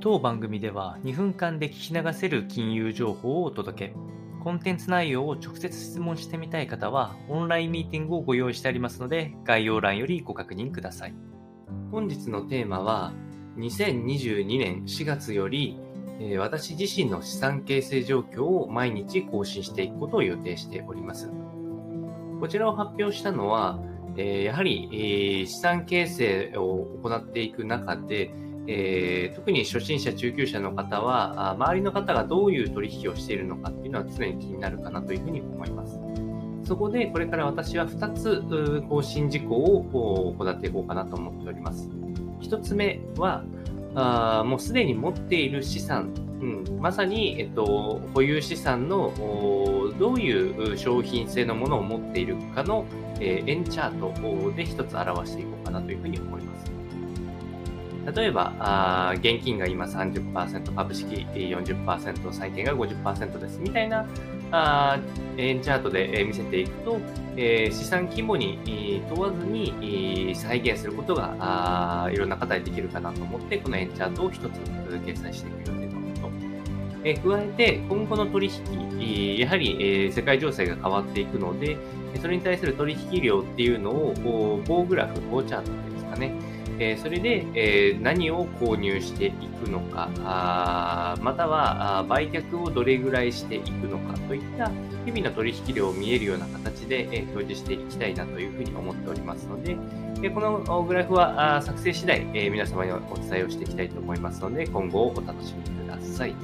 当番組では2分間で聞き流せる金融情報をお届け。コンテンツ内容を直接質問してみたい方は、オンラインミーティングをご用意してありますので、概要欄よりご確認ください。本日のテーマは、2022年4月より、私自身の資産形成状況を毎日更新していくことを予定しております。こちらを発表したのは、やはり、資産形成を行っていく中で、えー特に初心者、中級者の方は、周りの方がどういう取引をしているのかっていうのは常に気になるかなというふうに思います。そこで、これから私は2つ更新事項を行っていこうかなと思っております。1つ目は、あもうすでに持っている資産、うん、まさに、えっと、保有資産のどういう商品性のものを持っているかの、えー円チャートで1つ表していこうかなというふうに思います。例えば、現金が今30%、株式40%、債券が50%ですみたいなあー円チャートで見せていくと、えー資産規模に問わずに再現することがあいろんな方にできるかなと思って、この円チャートを一つ掲載していく予定のこと。え加えて、今後の取引、やはり、世界情勢が変わっていくので、それに対する取引量っていうのを、棒グラフ、棒チャートですかね。えーそれで、えー何を購入していくのか、あまたは売却をどれぐらいしていくのかといった日々の取引量を見えるような形で、えー表示していきたいなというふうに思っておりますので、でこのグラフは作成次第、え皆様にお伝えをしていきたいと思いますので、今後をお楽しみください。